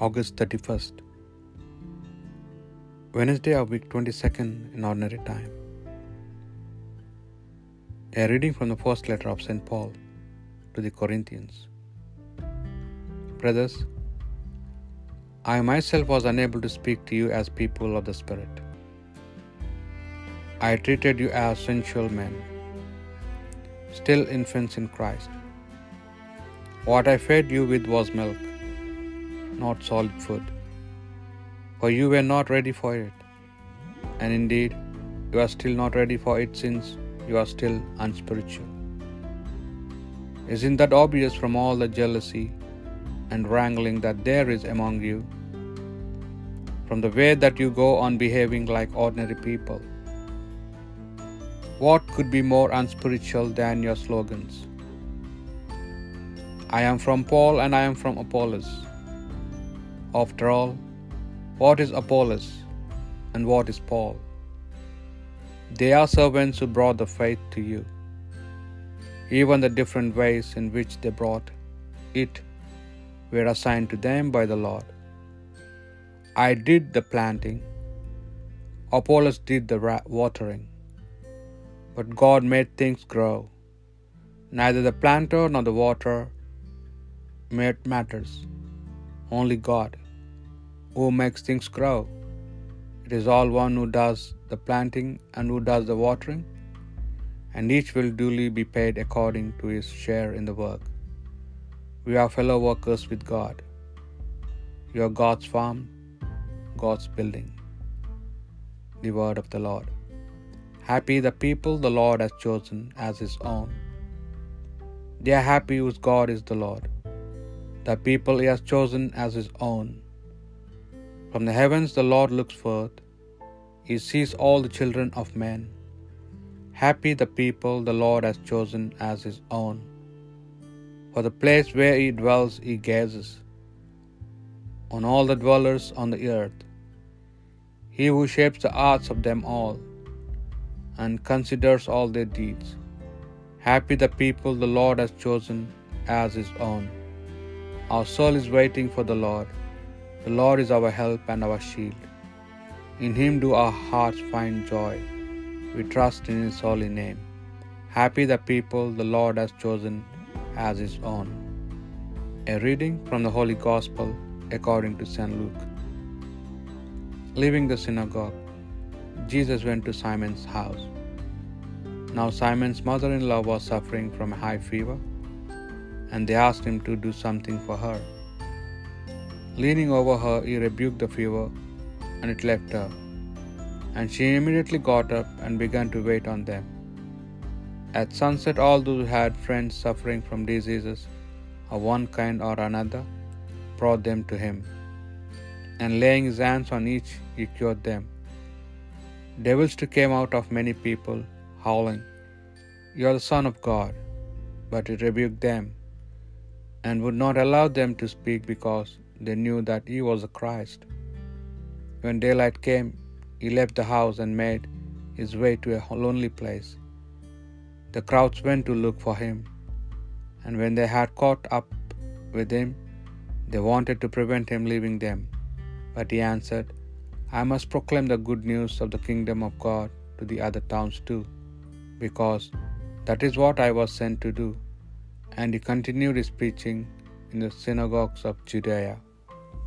August 31st, Wednesday of week 22nd in ordinary time. A reading from the first letter of St. Paul to the Corinthians. Brothers, I myself was unable to speak to you as people of the Spirit. I treated you as sensual men, still infants in Christ. What I fed you with was milk, not solid food, for you were not ready for it. And indeed, you are still not ready for it since you are still unspiritual. Isn't that obvious from all the jealousy and wrangling that there is among you? From the way that you go on behaving like ordinary people? What could be more unspiritual than your slogans? I am from Paul and I am from Apollos. After all, what is Apollos and what is Paul? They are servants who brought the faith to you. Even the different ways in which they brought it were assigned to them by the Lord. I did the planting, Apollos did the watering, but God made things grow. Neither the planter nor the water made matters, only God, who makes things grow. It is all one who does the planting and who does the watering, and each will duly be paid according to his share in the work. We are fellow workers with God. You are God's farm, God's building. The word of the Lord. Happy the people the Lord has chosen as his own. They are happy whose God is the Lord, the people he has chosen as his own. From the heavens the Lord looks forth, he sees all the children of men. Happy the people the Lord has chosen as his own. For the place where he dwells he gazes on all the dwellers on the earth, he who shapes the hearts of them all, and considers all their deeds. Happy the people the Lord has chosen as his own. Our soul is waiting for the Lord. The Lord is our help and our shield. In him do our hearts find joy. We trust in his holy name. Happy the people the Lord has chosen as his own. A reading from the Holy Gospel according to St. Luke. Leaving the synagogue, Jesus went to Simon's house. Now Simon's mother in law was suffering from a high fever, and they asked him to do something for her. Leaning over her, he rebuked the fever, and it left her. And she immediately got up and began to wait on them. At sunset, all those who had friends suffering from diseases of one kind or another brought them to him, and laying his hands on each, he cured them. Devils too came out of many people, howling, You are the Son of God. But he rebuked them, and would not allow them to speak because they knew that he was the Christ. When daylight came, he left the house and made his way to a lonely place. The crowds went to look for him, and when they had caught up with him, they wanted to prevent him leaving them. But he answered, I must proclaim the good news of the kingdom of God to the other towns too, because that is what I was sent to do. And he continued his preaching in the synagogues of Judea.